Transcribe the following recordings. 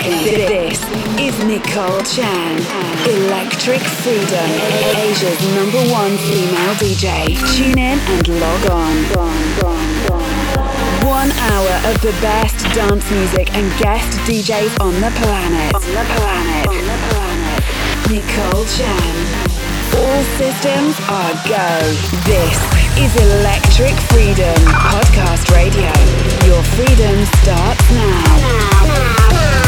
This is Nicole Chen. Electric Freedom, Asia's number one female DJ. Tune in and log on. One hour of the best dance music and guest DJs on the planet. On the planet. On the planet. Nicole Chen. All systems are go. This is Electric Freedom Podcast Radio. Your freedom starts now.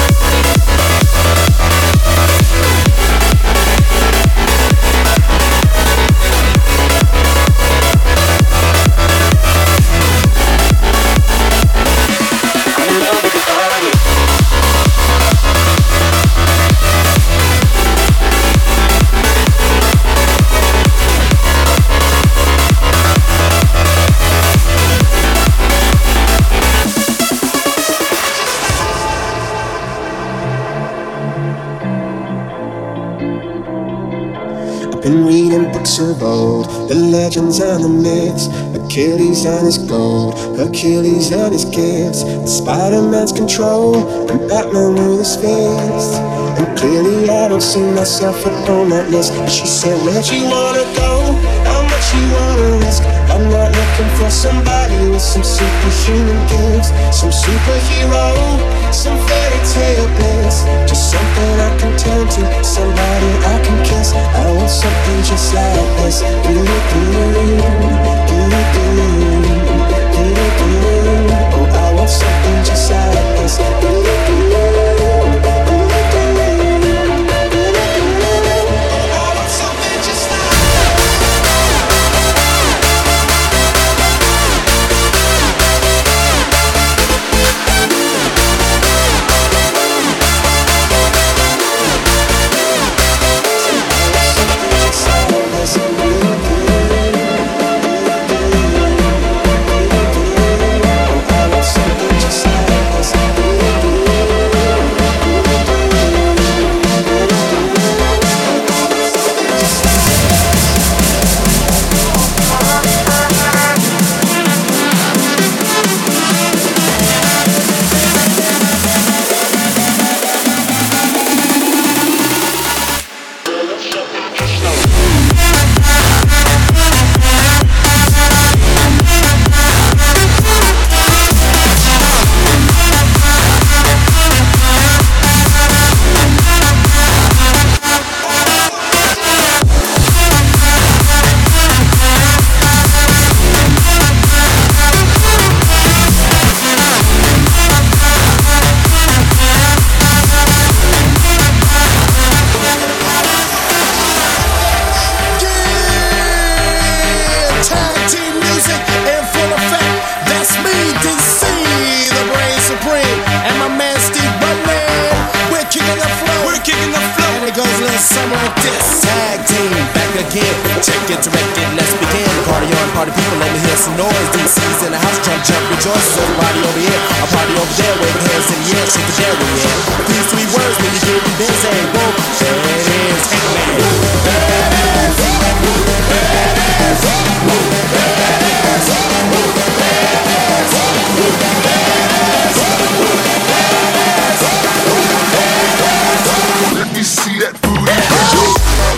The legends and the myths. Achilles and his gold, Achilles and his gifts. Spider Man's control, and Batman with his fists. And clearly, I don't see myself upon that list. She said, Where'd you wanna go? How much you wanna risk? I'm not looking for somebody with some superhuman gifts, some superhero, some fairy tale bliss. Just something I can turn to, somebody I can kiss. That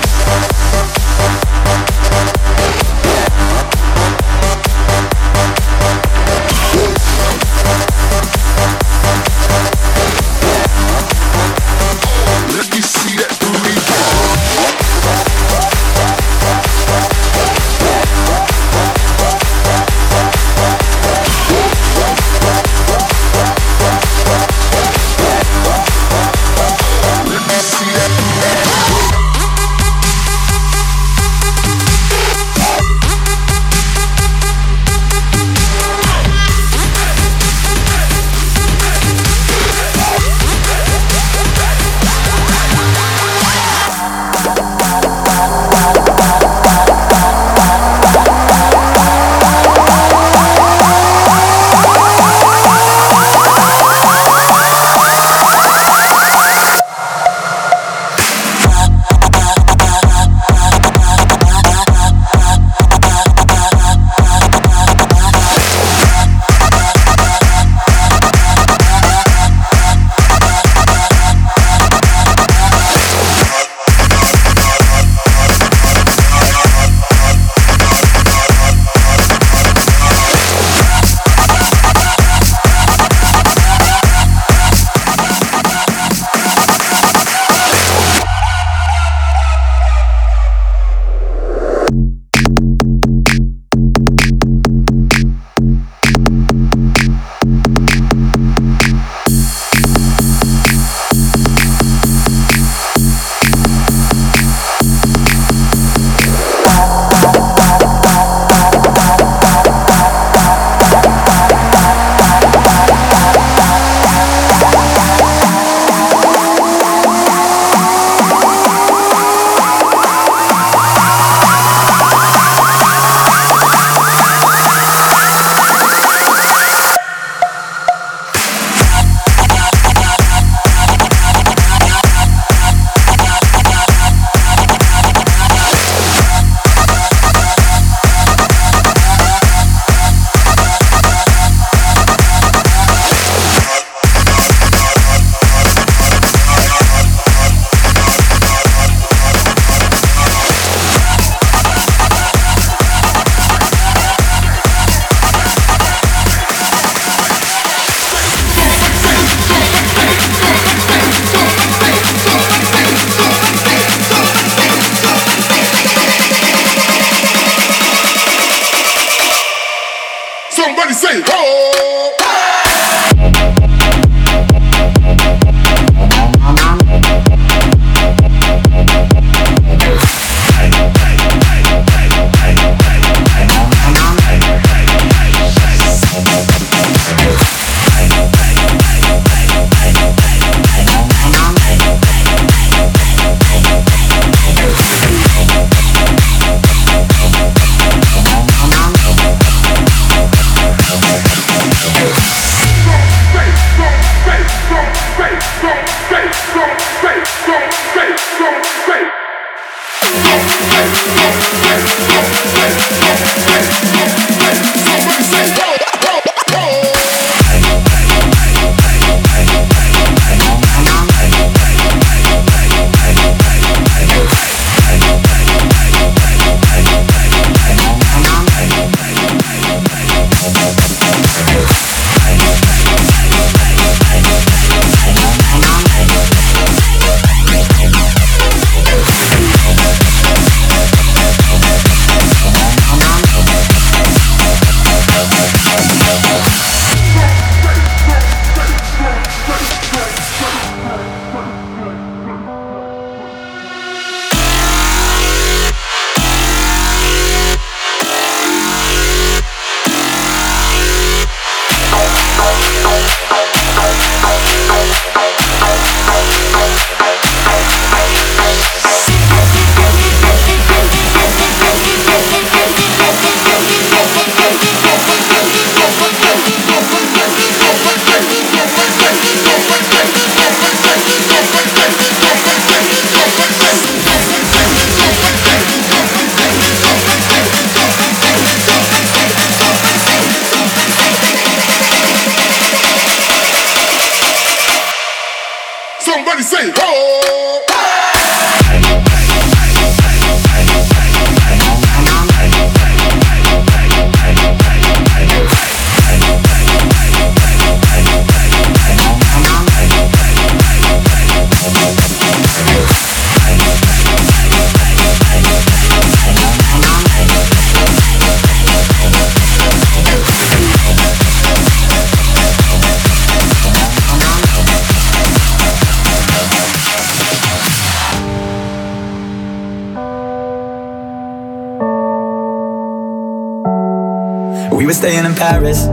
Paris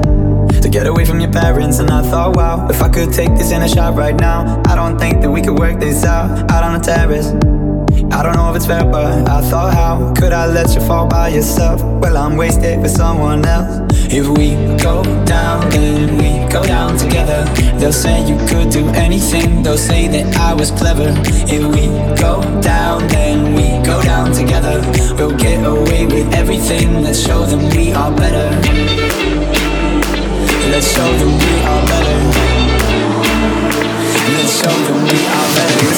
to get away from your parents. And I thought, wow, if I could take this in a shot right now, I don't think that we could work this out out on the terrace. I don't know if it's fair, but I thought, how could I let you fall by yourself? Well, I'm wasted for someone else. If we go down, then we go down together. They'll say you could do anything, they'll say that I was clever. If we go down, then we go down together. We'll get away with everything, let's show them we are better. Let's show them we are better. Let's show them we are better.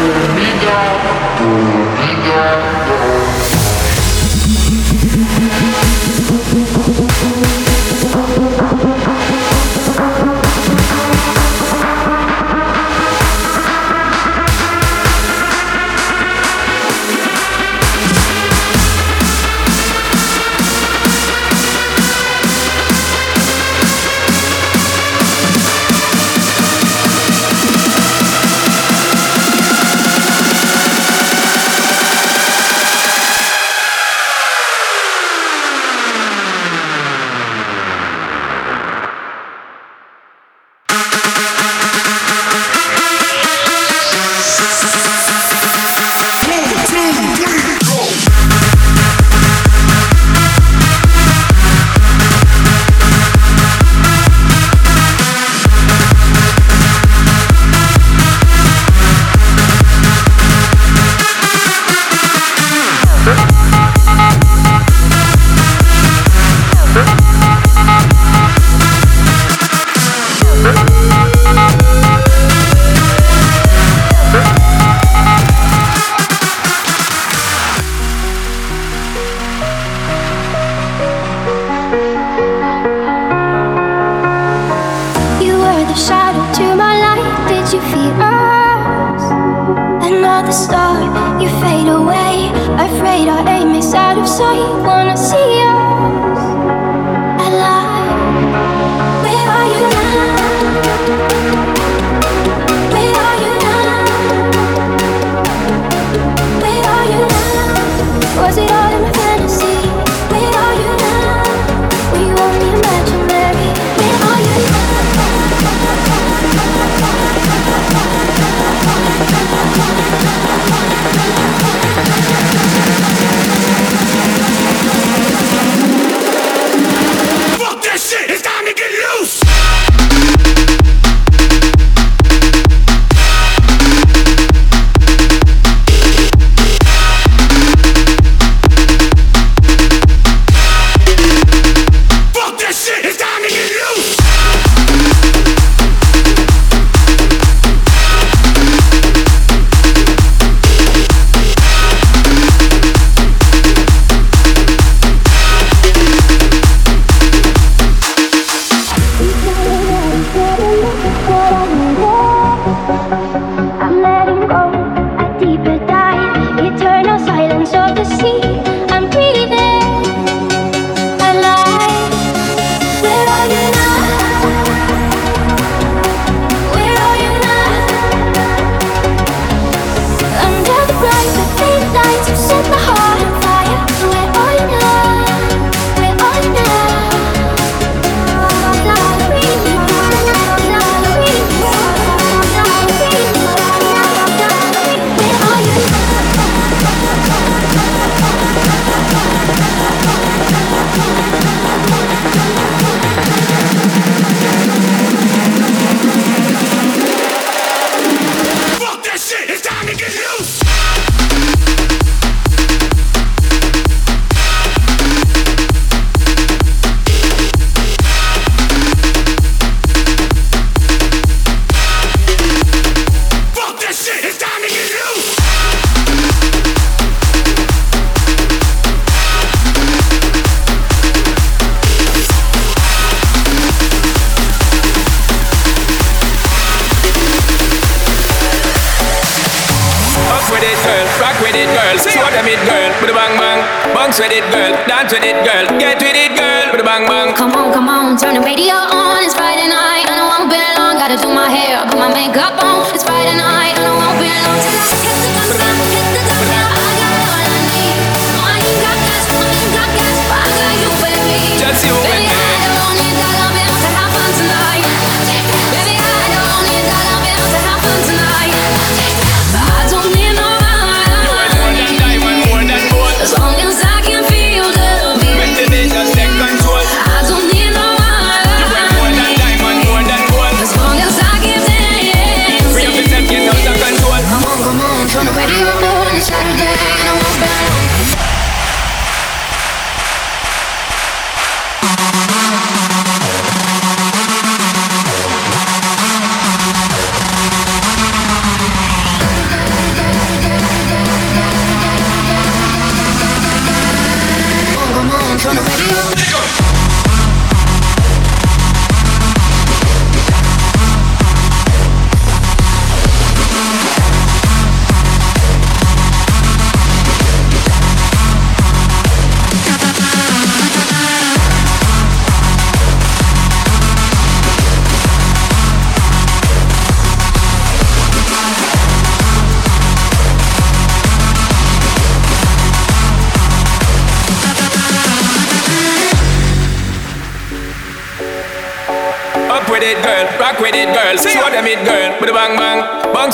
Dormida, dormida,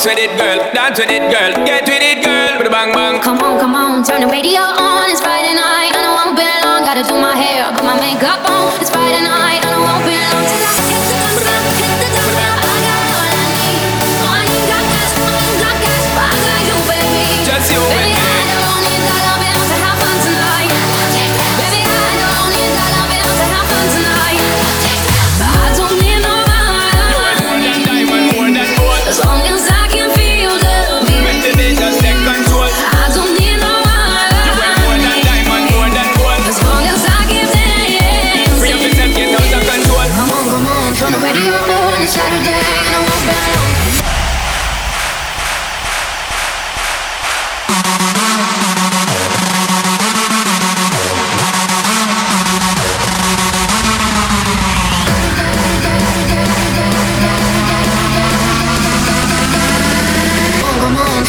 with it, girl. Dance with it, girl. Get with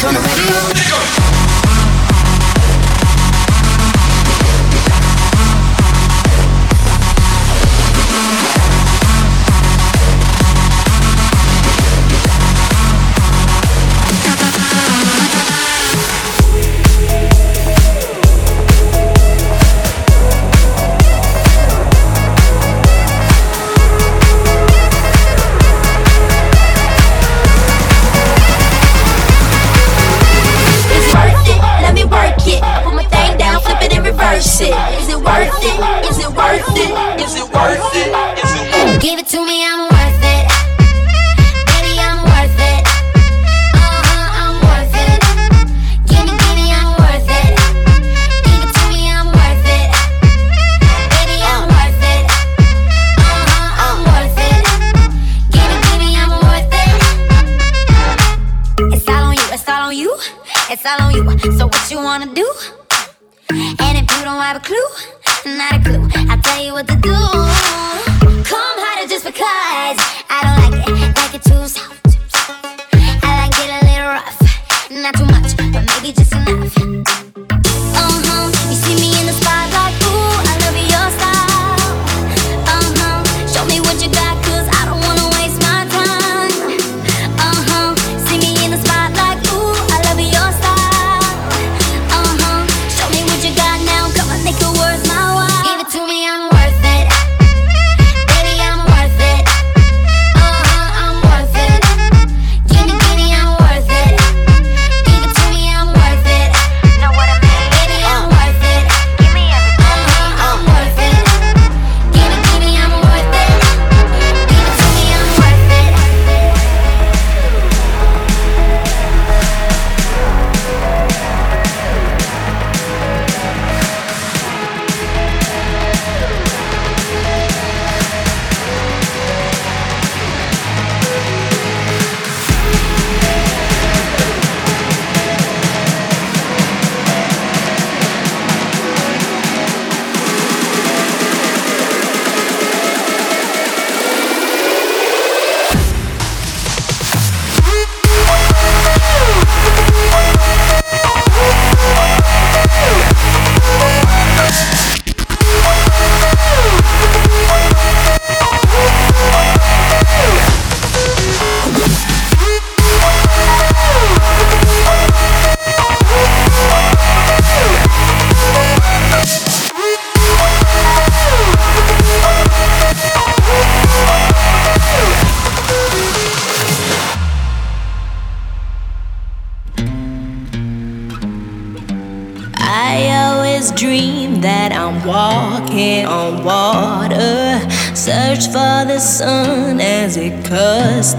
on the radio.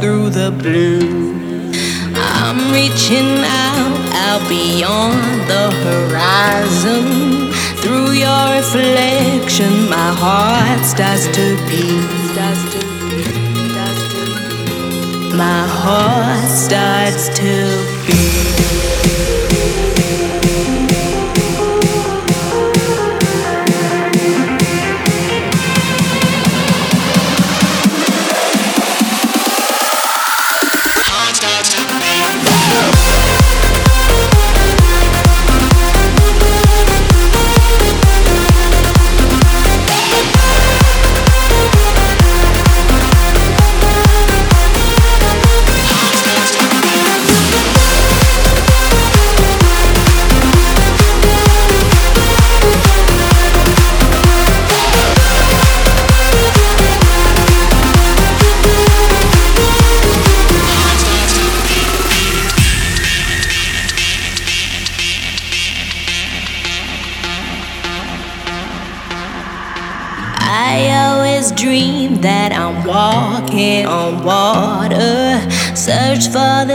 through the blue.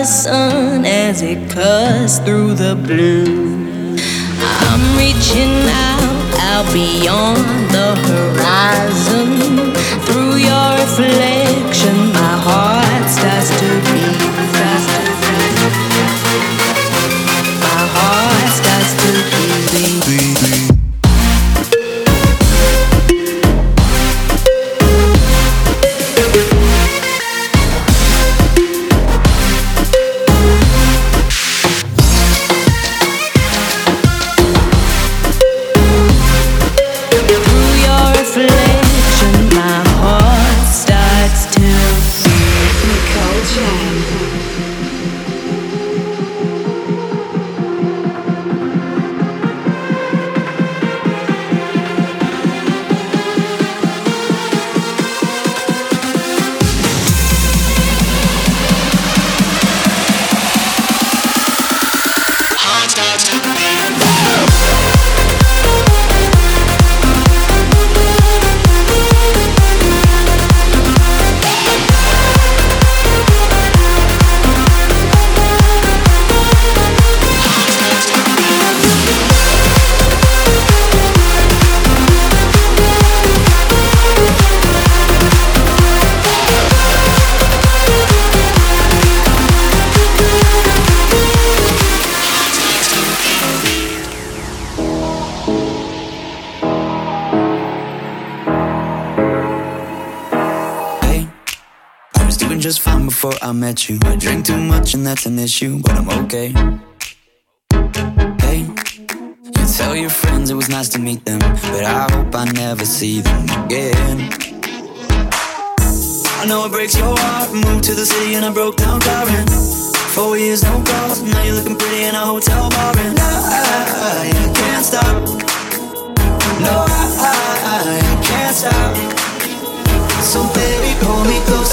Sun as it cuts through the blue. I'm reaching out, out beyond the horizon. Through your reflection, met you. I drink too much and that's an issue, but I'm okay. Hey, you tell your friends it was nice to meet them, but I hope I never see them again. I know it breaks your heart. Moved to the city and I broke down crying. Four years, no calls. Now you're looking pretty in a hotel bar, and I, can't stop. No, I, I can't stop. So baby, pull me closer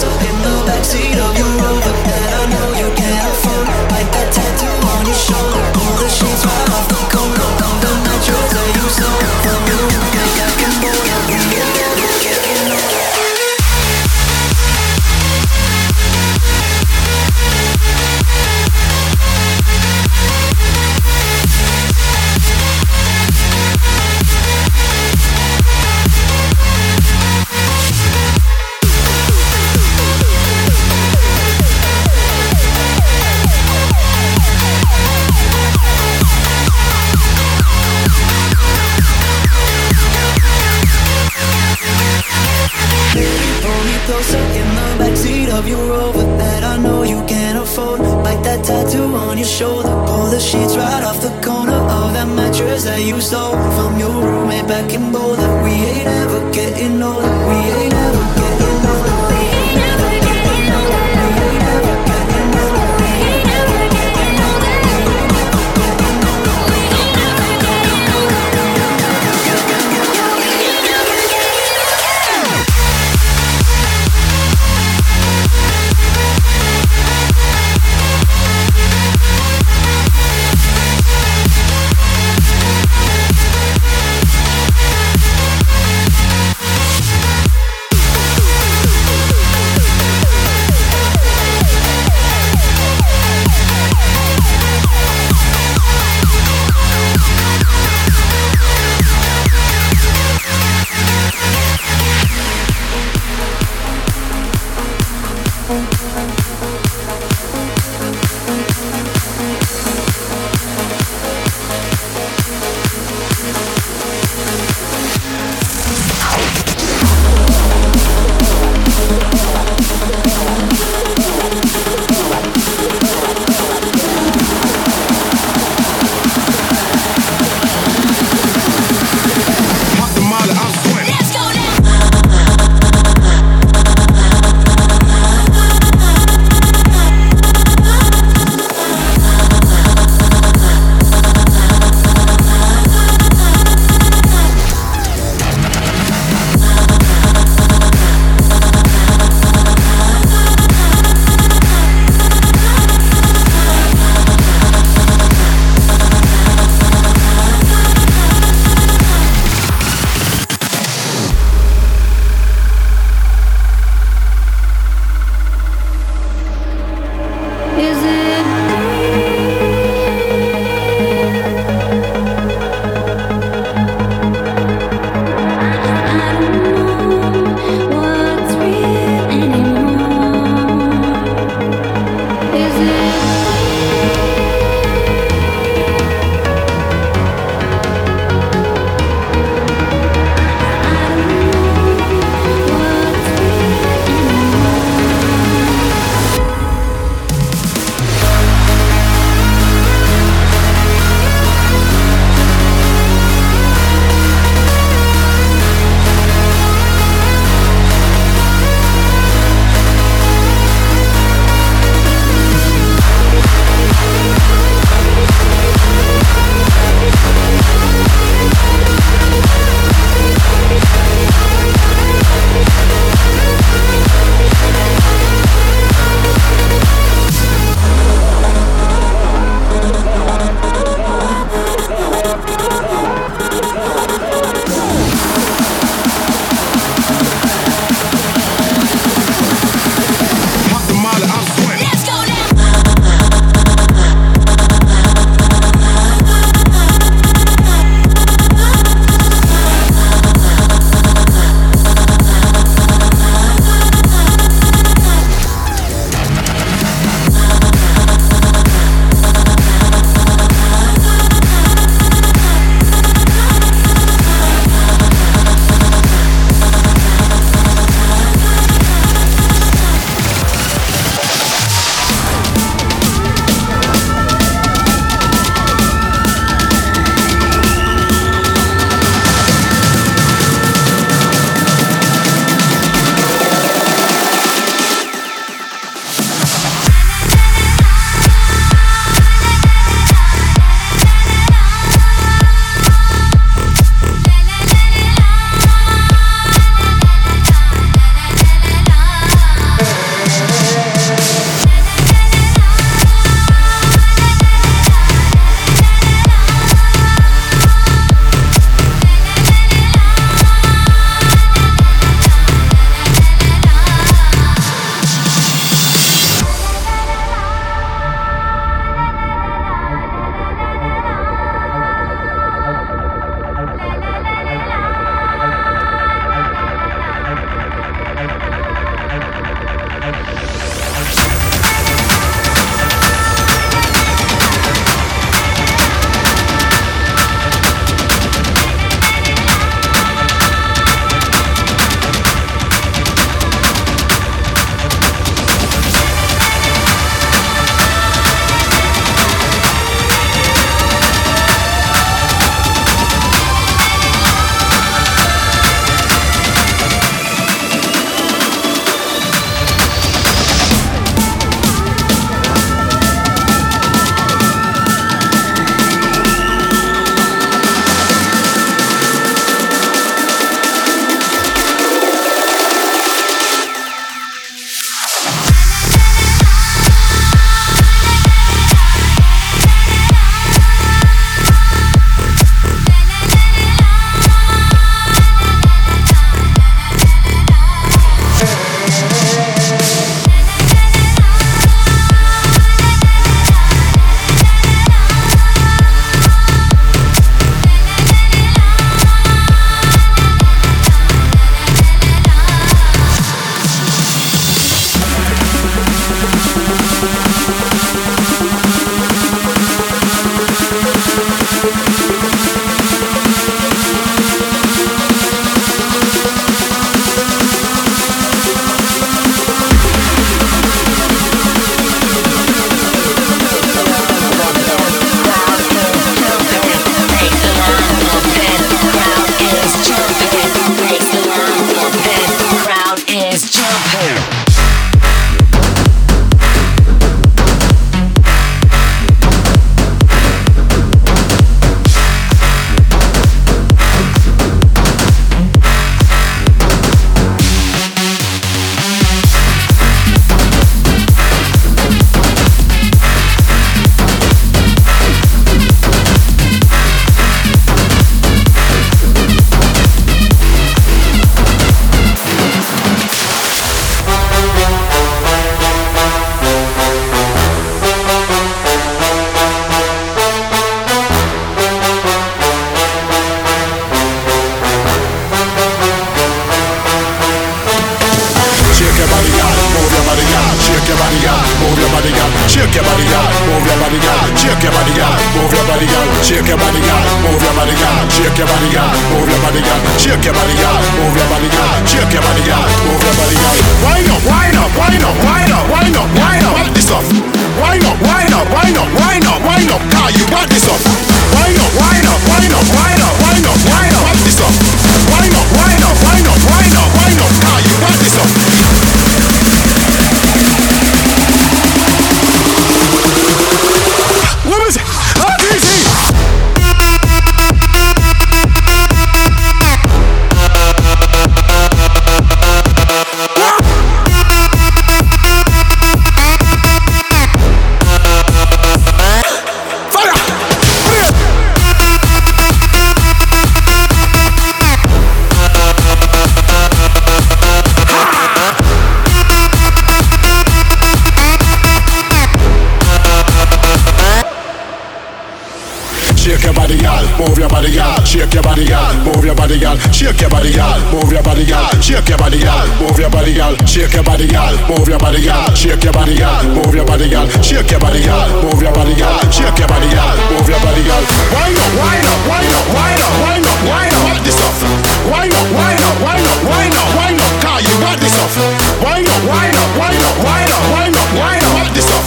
body, y'all. Move your body, y'all. Shake your body, y'all. Move your body, y'all. Shake your body, y'all. Move your body, y'all. Shake your body, y'all. Move your body, y'all. Wind up, wind up, wind up, wind up, wind up, wind up. What this stuff? Wind up, wind up, wind up, wind up, wind up. Car, you got this stuff. Wind up, wind up, wind up, wind up, wind up, wind up. What this stuff?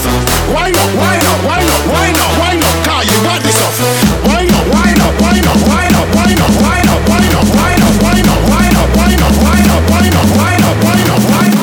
Wind up, wind up, wind up, wind up, wind up. Car, you got this stuff. Wind up, wind up, wind up, wind up, wind up, wind up, wind up, wind up, wind up, wind up, wind up, wind up, wind up, wind up, wind up.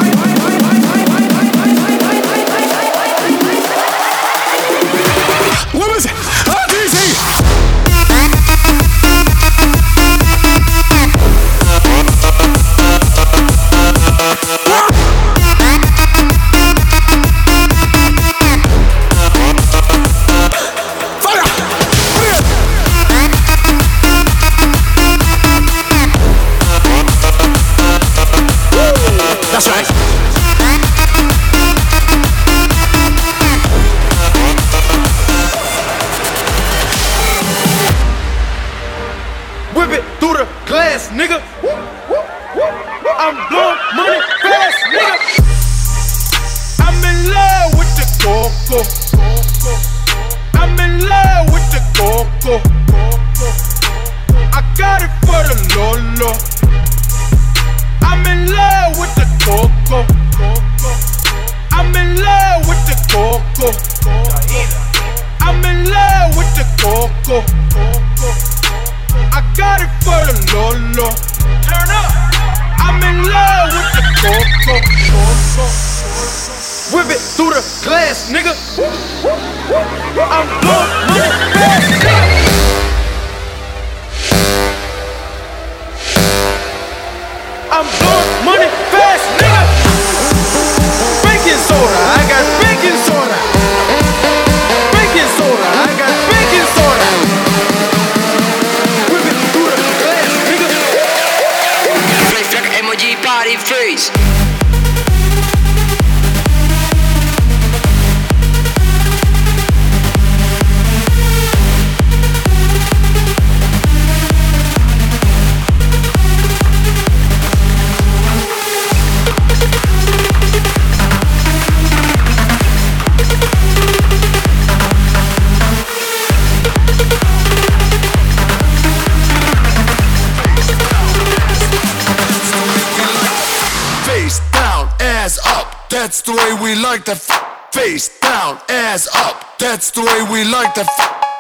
the way we like that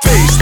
face.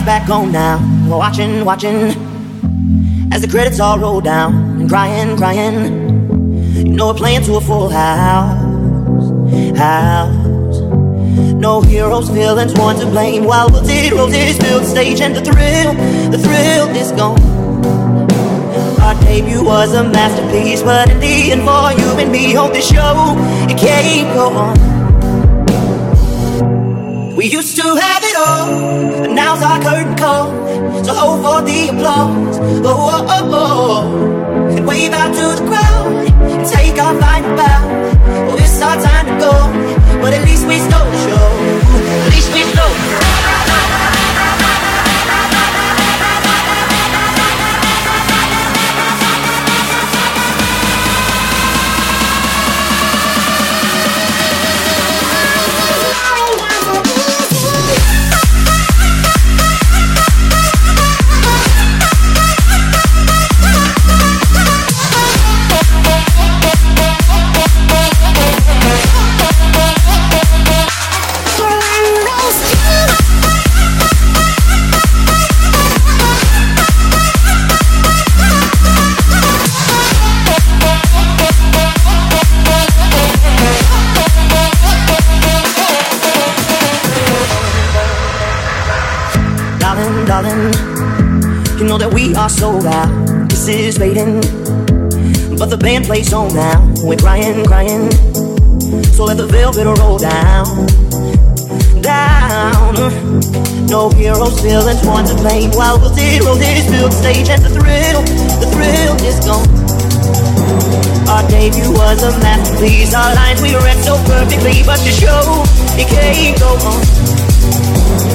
Lights back on now. Watching, watching as the credits all roll down and crying, crying. You know we're playing to a full house, house. No heroes, villains, one to blame. While we'll zero this build stage and the thrill, the thrill is gone. Our debut was a masterpiece, but in the end, for you and me on this show, it can't go on. We used to have all, but now's our curtain call. So hold for the applause. Oh, oh, oh, oh, oh. And wave out to the crowd and take our final bow. Oh, it's our time to go, but at least we stole the show. At least we stole the show. Sold. This is fading, but the band plays on now. We're crying, crying, so let the velvet roll down, down. No heroes, villains, one to blame. While we'll zero this build stage and the thrill, the thrill is gone. Our debut was a masterpiece. Our lines we read so perfectly, but the show it can't go on.